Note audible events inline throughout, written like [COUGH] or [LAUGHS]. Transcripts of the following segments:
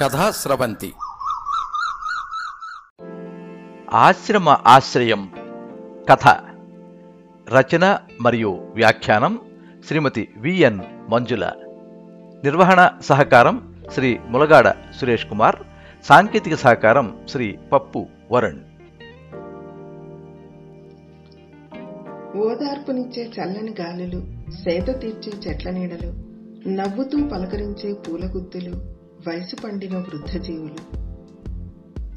కథా స్రవంతి. ఆశ్రమ ఆశ్రయం కథ. రచన మరియు వ్యాఖ్యానం శ్రీమతి విఎన్ మంజుల. నిర్వహణ సహకారం శ్రీ ములగాడ సురేష్ కుమార్. సాంకేతిక సహకారం శ్రీ పప్పు వరుణ్. ఓదార్పునిచ్చే చల్లని గాలులు సేద తీర్చే చెట్ల నీడలు నవ్వుతూ పలకరించే పూలగుత్తులు వయసు పండిన వృద్ధ జీవులు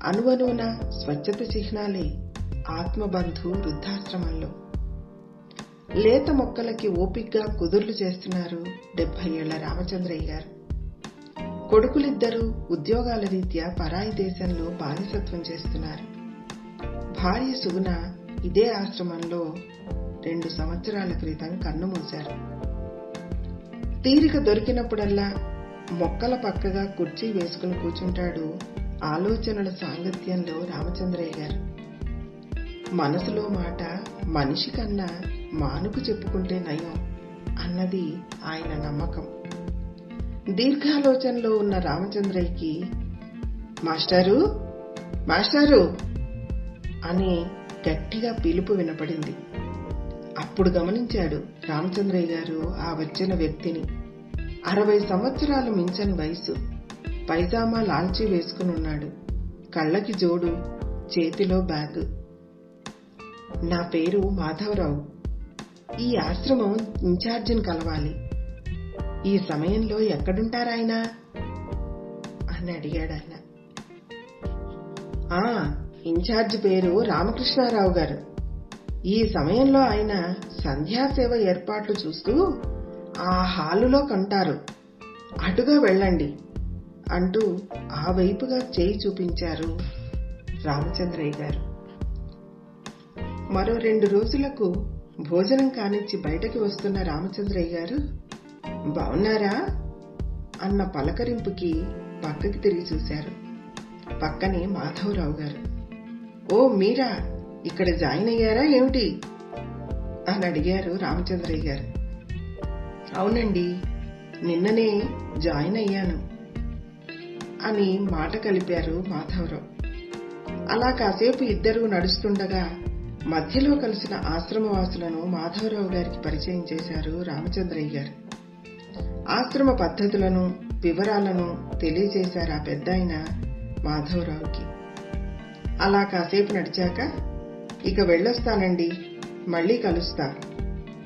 అనువనువున స్వచ్ఛత చిహ్నాలే ఆత్మబంధు వృద్ధాశ్రమంలో. లేత మొక్కలకి ఓపిగ్గా కుదుర్లు చేస్తున్నారు డెబ్బై ఏళ్ళ రామచంద్రయ్య గారు. కొడుకులిద్దరూ ఉద్యోగాల రీత్యా పరాయి దేశంలో బానిసత్వం చేస్తున్నారు. భార్య సుగుణ ఇదే ఆశ్రమంలో రెండు సంవత్సరాల క్రితం కన్నుమూశారు తీరిక దొరికినప్పుడల్లా మొక్కల పక్కగా కుర్చీ వేసుకుని కూర్చుంటాడు ఆలోచనల సాంగత్యంలో రామచంద్రయ్య గారు. మనసులో మాట మనిషి కన్నా మానుకు చెప్పుకుంటే నయం అన్నది ఆయన నమ్మకం. దీర్ఘాలోచనలో ఉన్న రామచంద్రయ్యకి మాస్టారు మాస్టారు అని గట్టిగా పిలుపు వినపడింది. అప్పుడు గమనించాడు రామచంద్రయ్య గారు ఆ వచ్చిన వ్యక్తిని. అరవై సంవత్సరాలు మించని వయసు. పైజామా లాల్చి వేసుకుని ఉన్నాడు కళ్ళకి జోడు చేతిలో బ్యాగ్. నా పేరు మాధవరావు. ఈ ఆశ్రమం ఇన్ఛార్జిని కలవాలి. ఈ సమయంలో ఎక్కడుంటారాయన? అని అడిగాడు ఆయన ఆ ఇన్ఛార్జ్ పేరు రామకృష్ణారావు గారు. ఈ సమయంలో ఆయన సంధ్యాసేవ ఏర్పాట్లు చూస్తూ ఆ హాలులో కంటారు. అటుగా వెళ్ళండి అంటూ ఆ వైపుగా చేయి చూపించారు రామచంద్రయ్య గారు. మరో రెండు రోజులకు భోజనం కానిచ్చి బయటకి వస్తున్న రామచంద్రయ్య గారు బాగున్నారా అన్న పలకరింపుకి పక్కకి తిరిగి చూశారు. పక్కనే మాధవరావు గారు ఓ మీరా ఇక్కడ జాయిన్ అయ్యారా ఏమిటి? అని అడిగారు రామచంద్రయ్య గారు. అవునండి నిన్ననే జాయిన్ అయ్యాను అని మాట కలిపారు మాధవరావు. అలా కాసేపు ఇద్దరు నడుస్తుండగా మధ్యలో కలిసిన ఆశ్రమవాసులను మాధవరావు గారికి పరిచయం చేశారు రామచంద్రయ్య గారు. ఆశ్రమ పద్ధతులను వివరాలను తెలియజేశారు ఆ పెద్ద మాధవరావుకి. అలా కాసేపు నడిచాక ఇక వెళ్ళొస్తానండి మళ్ళీ కలుస్తా.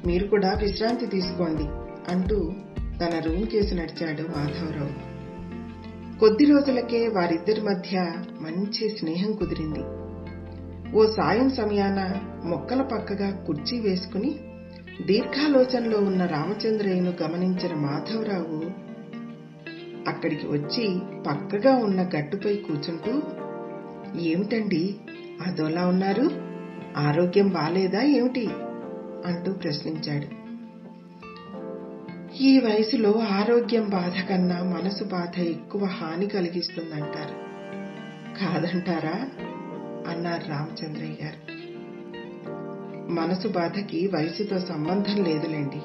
మీరు కూడా విశ్రాంతి తీసుకోండి. అంటూ తన రూమ్ కేసు నడిచాడు మాధవరావు. కొద్ది రోజులకే వారిద్దరి మధ్య మంచి స్నేహం కుదిరింది. ఓ సాయం సమయాన మొక్కల పక్కగా కుర్చీ వేసుకుని దీర్ఘాలోచనలో ఉన్న రామచంద్రయ్యను గమనించిన మాధవరావు అక్కడికి వచ్చి పక్కగా ఉన్న గట్టుపై కూర్చుంటూ ఏమిటండి? అదోలా ఉన్నారు? ఆరోగ్యం బాలేదా? ఏమిటి? అంటూ ప్రశ్నించాడు. ఈ వయసులో ఆరోగ్యం బాధ కన్నా మనసు బాధ ఎక్కువ హాని కలిగిస్తుందంటారు. కాదంటారా? అన్నారు రామచంద్రయ్య గారు. మనసు బాధకి వయసుతో సంబంధం లేదులేండి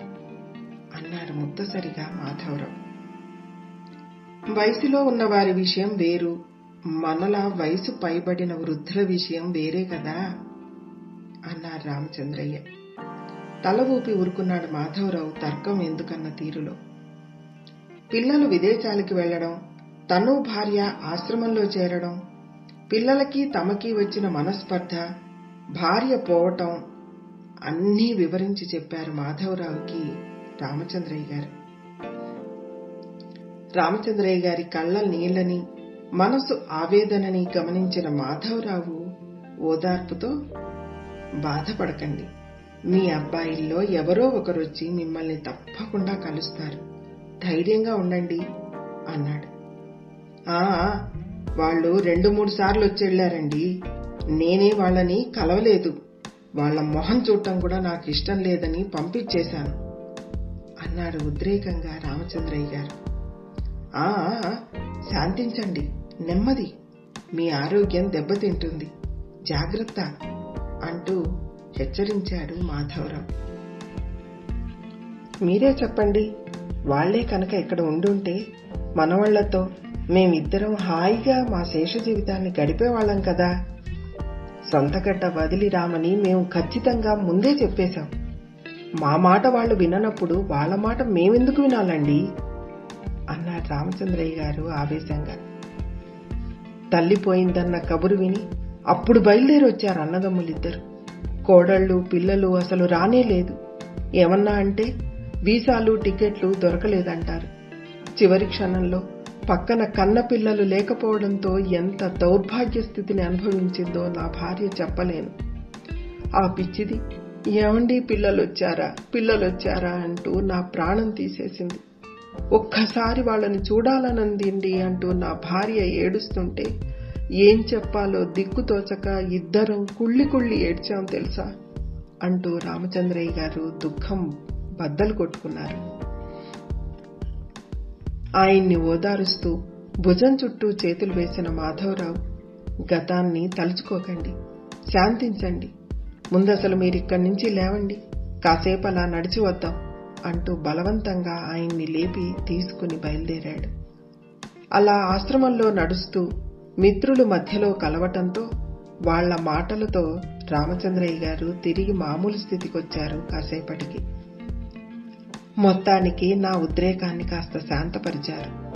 అన్నారు ముత్తసరిగా మాధవరావు. వయసులో ఉన్న వారి విషయం వేరు మనలా వయసు పైబడిన వృద్ధుల విషయం వేరే కదా అన్నారు రామచంద్రయ్య. తల ఊపి ఊరుకున్నాడు మాధవరావు తర్కం ఎందుకన్న తీరులో. పిల్లలు విదేశాలకి వెళ్ళడం తను భార్య ఆశ్రమంలో చేరడం పిల్లలకి తమకి వచ్చిన మనస్పర్ధ భార్య పోవటం అన్నీ వివరించి చెప్పారు మాధవరావుకి రామచంద్రయ్య గారు. రామచంద్రయ్య గారి కళ్ళ నీళ్ళని మనసు ఆవేదనని గమనించిన మాధవరావు ఓదార్పుతో బాధపడకండి. మీ అబ్బాయిల్లో ఎవరో ఒకరొచ్చి మిమ్మల్ని తప్పకుండా కలుస్తారు. ధైర్యంగా ఉండండి అన్నాడు. ఆ వాళ్ళు రెండు మూడు సార్లు వచ్చెళ్ళారండి నేనే వాళ్ళని కలవలేదు. వాళ్ళ మొహం చూడటం కూడా నాకు ఇష్టం లేదని పంపించేశాను అన్నాడు ఉద్రేకంగా రామచంద్రయ్య గారు. ఆ శాంతించండి నెమ్మది. మీ ఆరోగ్యం దెబ్బతింటుంది. జాగ్రత్త అంటూ హెచ్చరించాడు మాధవరావు. మీరే చెప్పండి వాళ్ళే కనుక ఇక్కడ ఉండుంటే మనవాళ్ళతో మేమిద్దరం హాయిగా మా శేష జీవితాన్ని గడిపేవాళ్ళం కదా. సొంతగడ్డ వదిలి రామని మేము ఖచ్చితంగా ముందే చెప్పేశాం. మా మాట వాళ్ళు విననప్పుడు వాళ్ళ మాట మేమెందుకు వినాలండి? అన్నాడు రామచంద్రయ్య గారు ఆవేశంగా. తల్లిపోయిందన్న కబురు విని అప్పుడు బయలుదేరి వచ్చారు అన్నదమ్ములిద్దరు. కోడళ్ళు పిల్లలు అసలు రానే లేదు. ఏమన్నా అంటే వీసాలు టికెట్లు దొరకలేదంటారు. చివరి క్షణంలో పక్కన కన్న పిల్లలు లేకపోవడంతో ఎంత దౌర్భాగ్య స్థితిని అనుభవించిందో నా భార్య చెప్పలేను. ఆ పిచ్చిది ఏమండి పిల్లలొచ్చారా? పిల్లలొచ్చారా? అంటూ నా ప్రాణం తీసేసింది. ఒక్కసారి వాళ్ళని చూడాలనందిండి అంటూ నా భార్య ఏడుస్తుంటే ఏం చెప్పాలో దిక్కుతోచక ఇద్దరం కుళ్ళి కుళ్ళి ఏడ్చాం తెలుసా? అంటూ రామచంద్రయ్య గారు దుఃఖం బద్దలు కొట్టుకున్నారు. ఆయన్ని ఓదారుస్తూ భుజం చుట్టూ చేతులు వేసిన మాధవరావు గతాన్ని తలుచుకోకండి శాంతించండి ముందసలు మీరిక్కడి నుంచి లేవండి కాసేపు అలా నడిచి వద్దాం అంటూ బలవంతంగా ఆయన్ని లేపి తీసుకుని బయలుదేరాడు. అలా ఆశ్రమంలో నడుస్తూ మిత్రులు మధ్యలో కలవటంతో వాళ్ళ మాటలతో రామచంద్రయ్య గారు తిరిగి మామూలు స్థితికొచ్చారు కాసేపటికి. మొత్తానికి నా ఉద్రేకాన్ని కాస్త శాంతపరిచారు.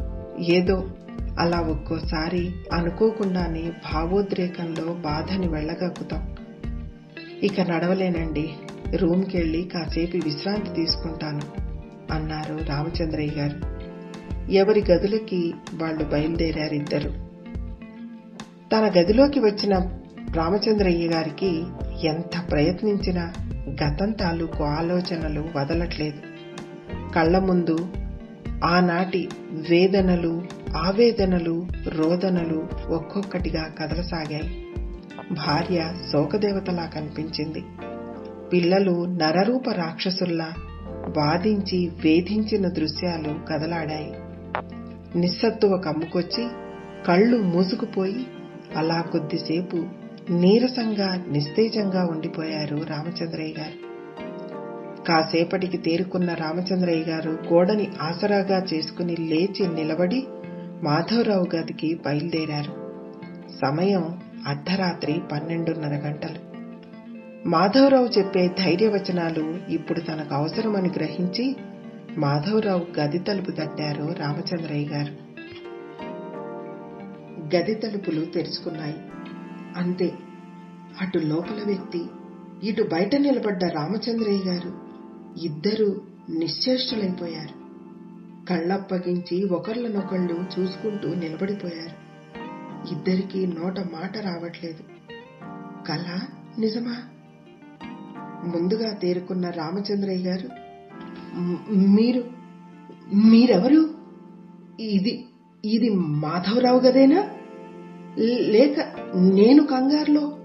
ఏదో అలా ఒక్కోసారి అనుకోకుండానే భావోద్రేకంలో బాధని వెళ్ళగక్కుతాం. ఇక నడవలేనండి. రూమ్కెళ్ళి కాసేపు విశ్రాంతి తీసుకుంటాను అన్నారు రామచంద్రయ్య గారు. ఎవరి గదులకి వాళ్ళు బయలుదేరారిద్దరు. తన గదిలోకి వచ్చిన రామచంద్రయ్య గారికి ఎంత ప్రయత్నించినా గతం తాలూకు ఆలోచనలు వదలట్లేదు. కళ్ళ ముందు ఆనాటి వేదనలు ఆవేదనలు రోదనలు ఒక్కొక్కటిగా కదలసాగాయి. భార్య శోకదేవతలా కనిపించింది. పిల్లలు నరరూప రాక్షసుల్లా బాధించి వేధించిన దృశ్యాలు కదలాడాయి. నిస్సత్తువ కమ్ముకొచ్చి కళ్ళు మూసుకుపోయి అలా కొద్దిసేపు నీరసంగా నిస్తేజంగా ఉండిపోయారు రామచంద్రయ్య గారు. కాసేపటికి తేరుకున్న రామచంద్రయ్య గారు గోడని ఆసరాగా చేసుకుని లేచి నిలబడి మాధవరావు గదికి బయలుదేరారు. సమయం అర్ధరాత్రి పన్నెండున్నర గంటలు. మాధవరావు చెప్పే ధైర్యవచనాలు ఇప్పుడు తనకు అవసరమని గ్రహించి మాధవరావు గది తలుపు తట్టారు రామచంద్రయ్య గారు. గది తలుపులు తెరుచుకున్నాయి. అంతే అటు లోపల వ్యక్తి ఇటు బయట నిలబడ్డ రామచంద్రయ్య గారు ఇద్దరూ నిశ్చేష్టులైపోయారు. కళ్ళప్పగించి ఒకళ్ళనొకళ్ళు చూసుకుంటూ నిలబడిపోయారు. ఇద్దరికీ నోట మాట రావట్లేదు. కళ నిజమా? ముందుగా తేరుకున్న రామచంద్రయ్య గారు మీరు మీరెవరు? ఇది ఇది మాధవరావు గదేనా? లేక నేను కంగారులో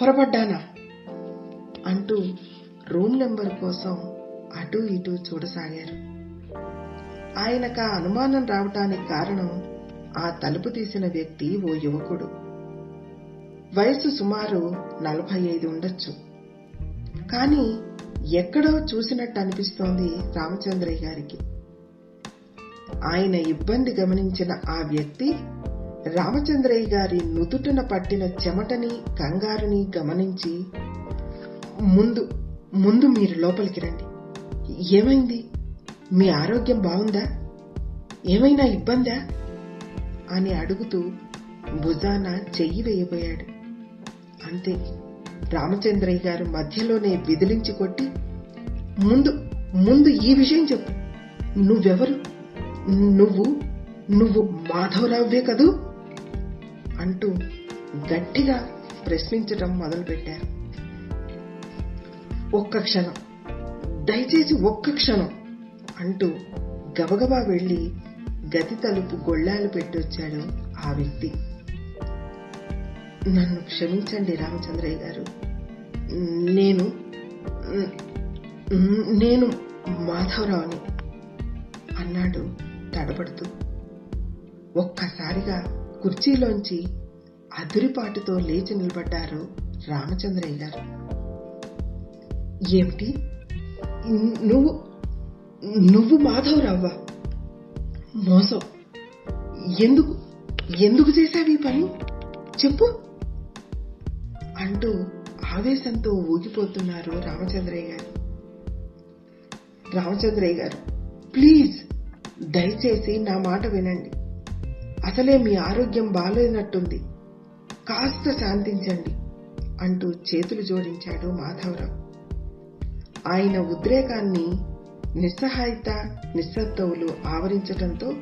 పొరపడ్డానా? అంటూ రూమ్ నెంబర్ కోసం అటూ ఇటూ చూడసాగారు. ఆయనకు ఆ అనుమానం రావటానికి కారణం ఆ తలుపు తీసిన వ్యక్తి ఓ యువకుడు. వయసు సుమారు నలభై ఐదు ఉండొచ్చు. కానీ ఎక్కడో చూసినట్టు అనిపిస్తోంది రామచంద్రయ్య గారికి. ఆయన ఇబ్బంది గమనించిన ఆ వ్యక్తి రామచంద్రయ్య గారి నుదుటిన పట్టిన చెమటని కంగారుని గమనించి ముందు ముందు మీరు లోపలికి రండి. ఏమైంది? మీ ఆరోగ్యం బాగుందా? ఏమైనా ఇబ్బందా? అని అడుగుతూ భుజాన చెయ్యి వేయబోయాడు. అంతే. రామచంద్రయ్య గారు మధ్యలోనే విదిలించి కొట్టి ముందు ముందు ఈ విషయం చెప్పు. నువ్వెవరు? నువ్వు నువ్వు మాధవరావువే కదూ? అంటూ గట్టిగా ప్రశ్నించటం మొదలుపెట్టారు. ఒక్క క్షణం దయచేసి ఒక్క క్షణం అంటూ గబగబా వెళ్ళి గది తలుపు గొళ్ళాలు పెట్టొచ్చాడు ఆ వ్యక్తి. నన్ను క్షమించండి రామచంద్రయ్య గారు. నేను నేను మాధవరావుని అన్నాడు తడబడుతూ ఒక్కసారిగా కుర్చీలోంచి అదిరిపాటుతో లేచి నిలబడ్డారు రామచంద్రయ్య గారు ఏమిటి? నువ్వు నువ్వు మాధవరావా? మోసం. ఎందుకు ఎందుకు చేశావు ఈ పని? చెప్పు. అంటూ ఆవేశంతో ఊగిపోతున్నారు రామచంద్రయ్య గారు రామచంద్రయ్య గారు ప్లీజ్ దయచేసి నా మాట వినండి. అసలే మీ ఆరోగ్యం బాగాలేనట్టుంది కాస్త శాంతించండి అంటూ చేతులు జోడించాడు మాధవరావు. ఆయన ఉద్రేకాన్ని నిస్సహాయత నిస్సత్తువులు ఆవరించటంతో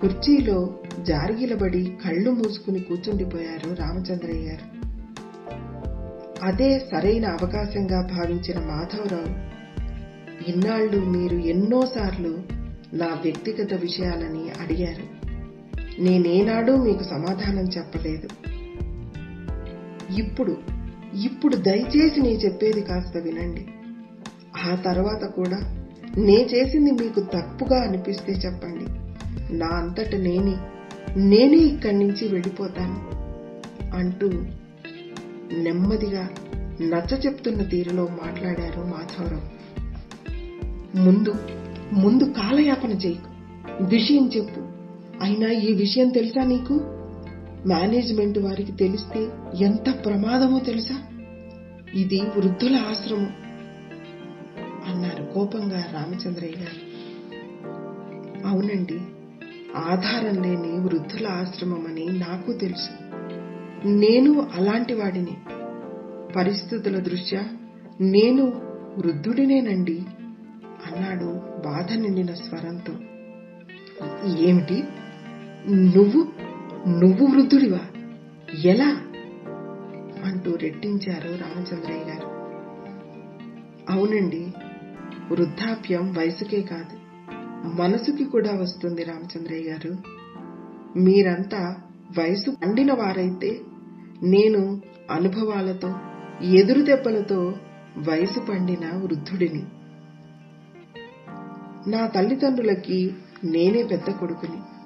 కుర్చీలో జారిగిలబడి కళ్ళు మూసుకుని కూర్చుండిపోయారు రామచంద్రయ్య గారు. అదే సరైన అవకాశంగా భావించిన మాధవరావు ఇన్నాళ్ళు మీరు ఎన్నోసార్లు నా వ్యక్తిగత విషయాలని అడిగారు. నేనేనాడూ మీకు సమాధానం చెప్పలేదు. ఇప్పుడు ఇప్పుడు దయచేసి నీ చెప్పేది కాస్త వినండి. ఆ తర్వాత కూడా నే చేసింది మీకు తప్పుగా అనిపిస్తే చెప్పండి. నా అంతట నేనే నేనే ఇక్కడి నుంచి వెళ్ళిపోతాను అంటూ నెమ్మదిగా నచ్చ చెప్తున్న తీరులో మాట్లాడారు మాధవరావు. ముందు ముందు కాలయాపన చేయకు విషయం చెప్పు. అయినా ఈ విషయం తెలుసా నీకు? మేనేజ్మెంట్ వారికి తెలిస్తే ఎంత ప్రమాదమో తెలుసా? ఇది వృద్ధుల ఆశ్రమం అన్నారు కోపంగా రామచంద్రయ్య గారు. అవునండి ఆధారం లేని వృద్ధుల ఆశ్రమం అని నాకు తెలుసు. నేను అలాంటి వాడిని. పరిస్థితుల దృష్ట్యా నేను వృద్ధుడినేనండి అన్నాడు బాధ నిండిన స్వరంతో. ఏమిటి? నువ్వు నువ్వు వృద్ధుడివా? ఎలా? అంటూ రెట్టించారు రామచంద్రయ్య గారు. అవునండి వృద్ధాప్యం వయసుకే కాదు మనసుకి కూడా వస్తుంది రామచంద్రయ్య గారు. మీరంతా వయసు పండిన వారైతే నేను అనుభవాలతో ఎదురు దెబ్బలతో వయసు పండిన వృద్ధుడిని. నా తల్లిదండ్రులకి నేనే పెద్ద కొడుకుని.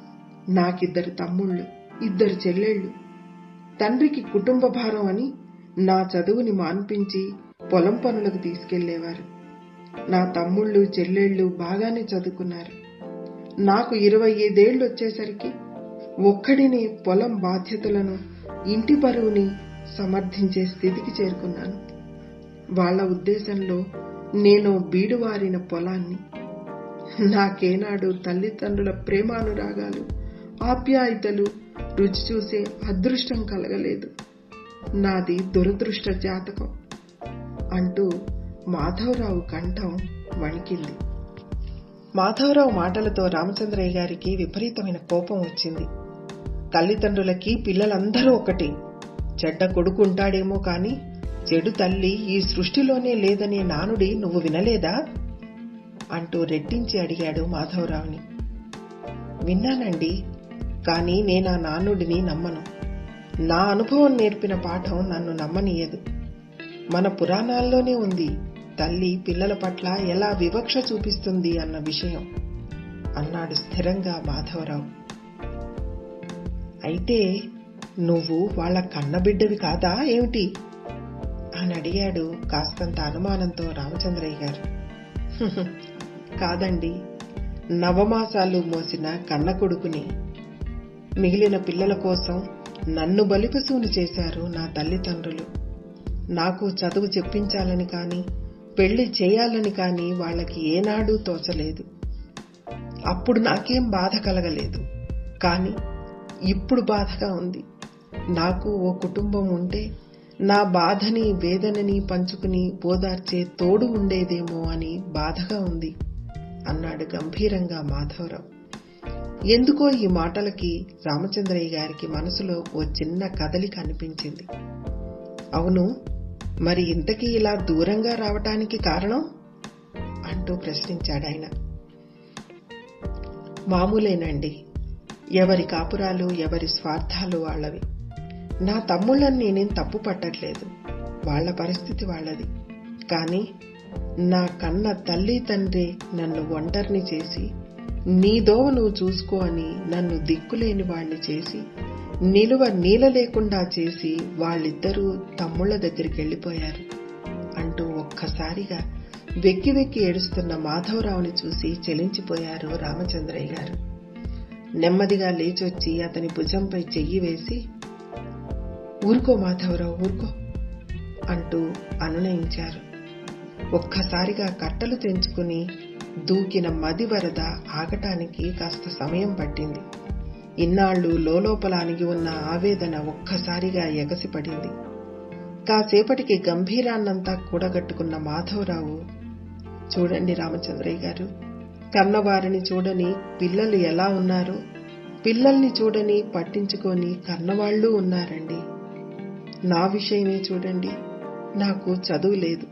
నాకిద్దరు తమ్ముళ్ళు ఇద్దరు చెల్లెళ్ళు. తండ్రికి కుటుంబ భారం అని నా చదువుని మాన్పించి పొలం పనులకు తీసుకెళ్ళేవారు. నా తమ్ముళ్ళు చెల్లెళ్ళు బాగానే చదువుకున్నారు. నాకు ఇరవై ఐదేళ్ళు వచ్చేసరికి ఒక్కడిని పొలం బాధ్యతలను ఇంటి బరువుని సమర్థించే స్థితికి చేరుకున్నాను. వాళ్ళ ఉద్దేశంలో నేను బీడువారిన పొలాన్ని నాకేనాడు తల్లిదండ్రుల ప్రేమానురాగాలు ఆప్యాయతలు రుచి చూసే అదృష్టం కలగలేదు. నాది దురదృష్ట జాతకం అంటూ మాధవరావు కంఠం వణికింది. మాధవరావు మాటలతో రామచంద్రయ్య గారికి విపరీతమైన కోపం వచ్చింది. తల్లిదండ్రులకి పిల్లలందరూ ఒకటి. చెడ్డ కొడుకుంటాడేమో కానీ కాని చెడు తల్లి ఈ సృష్టిలోనే లేదనే నానుడి నువ్వు వినలేదా? అంటూ రెట్టించి అడిగాడు మాధవరావుని. విన్నానండి కానీ నేను ఆ నానుడిని నమ్మను. నా అనుభవం నేర్పిన పాఠం నన్ను నమ్మనీయదు. మన పురాణాల్లోనే ఉంది తల్లి పిల్లల పట్ల ఎలా వివక్ష చూపిస్తుంది అన్న విషయం. అన్నాడు స్థిరంగా మాధవరావు. అయితే నువ్వు వాళ్ళ కన్నబిడ్డవి కాదా ఏమిటి? అని అడిగాడు కాస్తంత అనుమానంతో రామచంద్రయ్య గారు. [LAUGHS] కాదండి నవమాసాలు మోసిన కన్న కొడుకుని మిగిలిన పిల్లల కోసం నన్ను బలిపశువుని చేశారు నా తల్లిదండ్రులు. నాకు చదువు చెప్పించాలని కాని పెళ్ళి చేయాలని కాని వాళ్ళకి ఏనాడూ తోచలేదు. అప్పుడు నాకేం బాధ కలగలేదు. కానీ ఇప్పుడు బాధగా ఉంది. నాకు ఓ కుటుంబం ఉంటే నా బాధని వేదనని పంచుకుని ఓదార్చే తోడు ఉండేదేమో అని బాధగా ఉంది అన్నాడు గంభీరంగా మాధవరావు. ఎందుకో ఈ మాటలకి రామచంద్రయ్య గారికి మనసులో ఓ చిన్న కదలిక అనిపించింది అవును మరి ఇంతకీ ఇలా దూరంగా రావటానికి కారణం? అంటూ ప్రశ్నించాడు ఆయన మామూలేనండి. ఎవరి కాపురాలు ఎవరి స్వార్థాలు వాళ్ళవి. నా తమ్ముళ్ళని నేనేం తప్పు పట్టట్లేదు వాళ్ళ పరిస్థితి వాళ్ళది. కానీ నా కన్న తల్లి తండ్రి నన్ను ఒంటరిని చేసి నీ దోవ నువ్వు చూసుకో అని నన్ను దిక్కులేని వాణ్ణి చేసి నిలువ నీల లేకుండా చేసి వాళ్ళిద్దరూ తమ్ముళ్ళ దగ్గరికి వెళ్ళిపోయారు. అంటూ ఒక్కసారిగా వెక్కి వెక్కి ఏడుస్తున్న మాధవరావుని చూసి చెలించిపోయారు రామచంద్రయ్య గారు. నెమ్మదిగా లేచొచ్చి అతని భుజంపై చెయ్యి వేసి ఊరుకో మాధవరావు ఊరుకో అంటూ అనునయించారు. ఒక్కసారిగా కట్టలు తెంచుకుని దూకిన మది వరద ఆగటానికి కాస్త సమయం పట్టింది. ఇన్నాళ్ళు లోపలానికి ఉన్న ఆవేదన ఒక్కసారిగా ఎగసిపడింది. కాసేపటికి గంభీరాన్నంతా కూడగట్టుకున్న మాధవరావు చూడండి రామచంద్రయ్య గారు కన్నవారిని చూడని పిల్లలు ఎలా ఉన్నారో? పిల్లల్ని చూడని పట్టించుకొని కన్నవాళ్ళు ఉన్నారండి. నా విషయమే చూడండి నాకు చదువు లేదు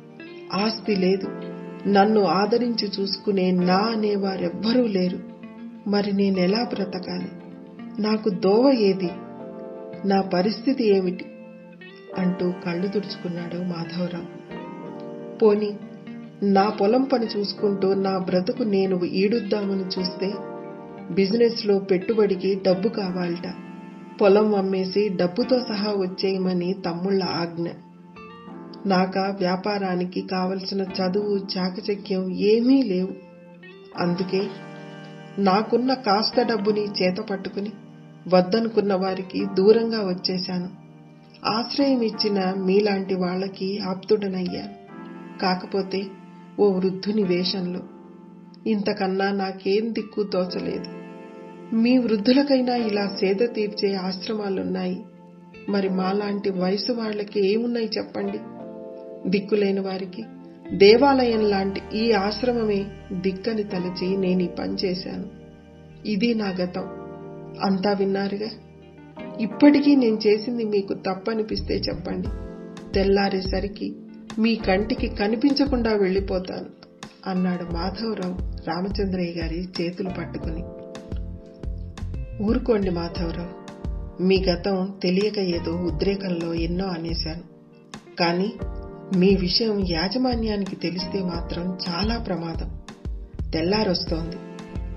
ఆస్తి లేదు నన్ను ఆదరించి చూసుకునే నా అనేవారెవ్వరూ లేరు. మరి నేనెలా బ్రతకాలి? నాకు దోవ ఏది? నా పరిస్థితి ఏమిటి? అంటూ కళ్ళు తుడుచుకున్నాడు మాధవరావు. పోని నా పొలం పని చూసుకుంటూ నా బ్రతుకు నేను ఈడుద్దామని చూస్తే బిజినెస్లో పెట్టుబడికి డబ్బు కావాలట. పొలం అమ్మేసి డబ్బుతో సహా వచ్చేయమని తమ్ముళ్ళ ఆజ్ఞ. నాక వ్యాపారానికి కావలసిన చదువు చాకచక్యం ఏమీ లేవు. అందుకే నాకున్న కాస్త డబ్బుని చేత పట్టుకుని వద్దనుకున్న వారికి దూరంగా వచ్చేశాను. ఆశ్రయం ఇచ్చిన మీలాంటి వాళ్ళకి ఆప్తుడనయ్యాను. కాకపోతే ఓ వృద్ధుని వేషంలో ఇంతకన్నా నాకేం దిక్కు తోచలేదు. మీ వృద్ధులకైనా ఇలా సేద తీర్చే ఆశ్రమాలున్నాయి. మరి మాలాంటి వయసు వాళ్ళకి ఏమున్నాయి చెప్పండి? దిక్కులేని వారికి. దేవాలయం లాంటి ఈ ఆశ్రమమే దిక్కని తలచి నేను ఈ పని చేశాను. ఇది నా గతం. అంతా విన్నారుగా? ఇప్పటికీ నేను చేసింది మీకు తప్పనిపిస్తే చెప్పండి. తెల్లారేసరికి మీ కంటికి కనిపించకుండా వెళ్ళిపోతాను అన్నాడు మాధవరావు రామచంద్రయ్య గారి చేతులు పట్టుకుని. ఊరుకోండి మాధవరావు. మీ గతం తెలియక ఏదో ఉద్రేకంలో ఎన్నో అనేశాను. కానీ మీ విషయం యాజమాన్యానికి తెలిస్తే మాత్రం చాలా ప్రమాదం. తెల్లారొస్తోంది.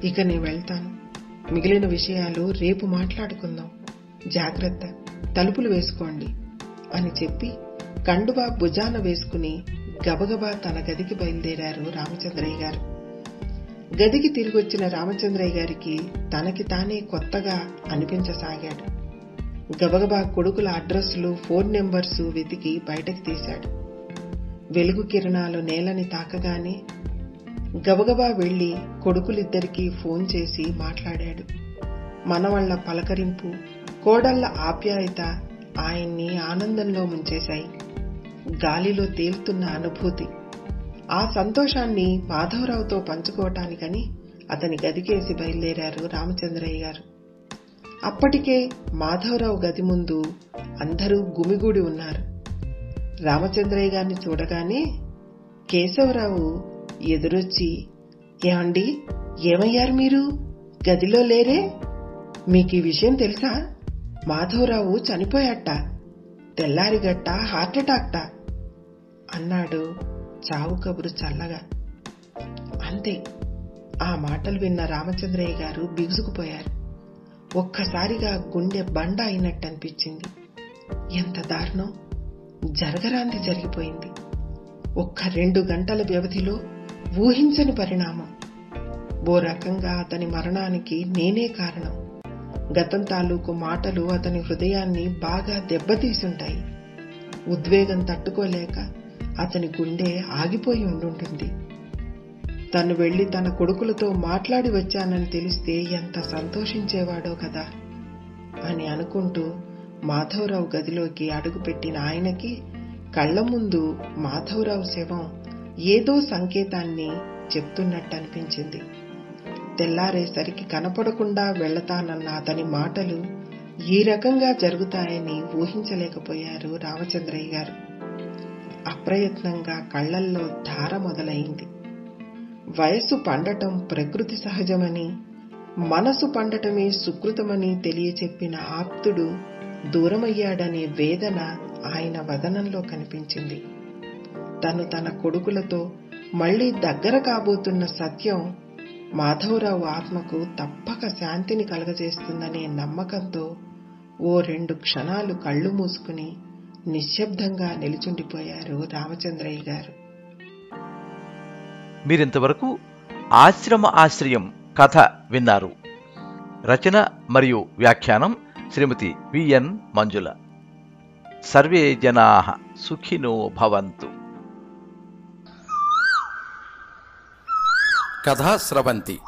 ఇక నేను వెళ్తాను. మిగిలిన విషయాలు రేపు మాట్లాడుకుందాం. జాగ్రత్త. తలుపులు వేసుకోండి అని చెప్పి కండువా భుజాన వేసుకుని గబగబా తన గదికి బయలుదేరారు రామచంద్రయ్య గారు. గదికి తిరిగొచ్చిన రామచంద్రయ్య గారికి తనకి తానే కొత్తగా అనిపించసాగాడు. గబగబా కొడుకుల అడ్రస్లు ఫోన్ నెంబర్స్ వెతికి బయటకు తీశాడు. వెలుగు కిరణాలు నేలని తాకగానే గబగబా వెళ్ళి కొడుకులిద్దరికీ ఫోన్ చేసి మాట్లాడాడు. మనవళ్ళ పలకరింపు కోడళ్ళ ఆప్యాయత ఆయన్ని ఆనందంలో ముంచేశాయి. గాలిలో తేలుతున్న అనుభూతి. ఆ సంతోషాన్ని మాధవరావుతో పంచుకోవటానికని అతని గదికేసి బయలుదేరారు రామచంద్రయ్య గారు. అప్పటికే మాధవరావు గది ముందు అందరూ గుమిగూడి ఉన్నారు. రామచంద్రయ్య గారిని చూడగానే కేశవరావు ఎదురొచ్చి ఏమండి? ఏమయ్యారు మీరు? గదిలో లేరే? మీకు ఈ విషయం తెలుసా? మాధవరావు చనిపోయాట. తెల్లారిగట్ట హార్ట్అటాక్ట. అన్నాడు చావు కబురు చల్లగా. అంతే. ఆ మాటలు విన్న రామచంద్రయ్య గారు బిగుసుకుపోయారు. ఒక్కసారిగా గుండె బండ అయినట్టు అనిపించింది ఎంత దారుణం! జరగరాంది జరిగిపోయింది. ఒక్క రెండు గంటల వ్యవధిలో ఊహించని పరిణామం. ఓ రకంగా అతని మరణానికి నేనే కారణం. గతం తాలూకు మాటలు అతని హృదయాన్ని బాగా దెబ్బతీసుంటాయి. ఉద్వేగం తట్టుకోలేక అతని గుండె ఆగిపోయి ఉండుంటుంది. తను వెళ్ళి తన కొడుకులతో మాట్లాడి వచ్చానని తెలిస్తే ఎంత సంతోషించేవాడో కదా అని అనుకుంటూ మాధవరావు గదిలోకి అడుగుపెట్టిన ఆయనకి కళ్ళ ముందు మాధవరావు శవం ఏదో సంకేతాన్ని చెప్తున్నట్టు అనిపించింది తెల్లారేసరికి కనపడకుండా వెళ్ళతానన్న అతని మాటలు ఈ రకంగా జరుగుతాయని ఊహించలేకపోయారు రామచంద్రయ్య గారు. అప్రయత్నంగా కళ్ళల్లో ధార మొదలైంది. వయస్సు పండటం ప్రకృతి సహజమని మనసు పండటమే సుకృతమని తెలియచెప్పిన ఆప్తుడు దూరమయ్యాడనే వేదన ఆయన వదనంలో కనిపించింది. తను తన కొడుకులతో మళ్ళీ దగ్గర కాబోతున్న సత్యం మాధవరావు ఆత్మకు తప్పక శాంతిని కలగజేస్తుందనే నమ్మకంతో ఓ రెండు క్షణాలు కళ్ళు మూసుకుని నిశ్శబ్దంగా నిలుచుండిపోయారు రామచంద్రయ్య గారు. మీరింతవరకు ఆశ్రమ ఆశ్రయం కథ విన్నారు. రచన మరియు వ్యాఖ్యానం శ్రీమతి విఎన్ మంజుల. సర్వే జనా సుఖినో భవంతు. కథా స్రవంతి.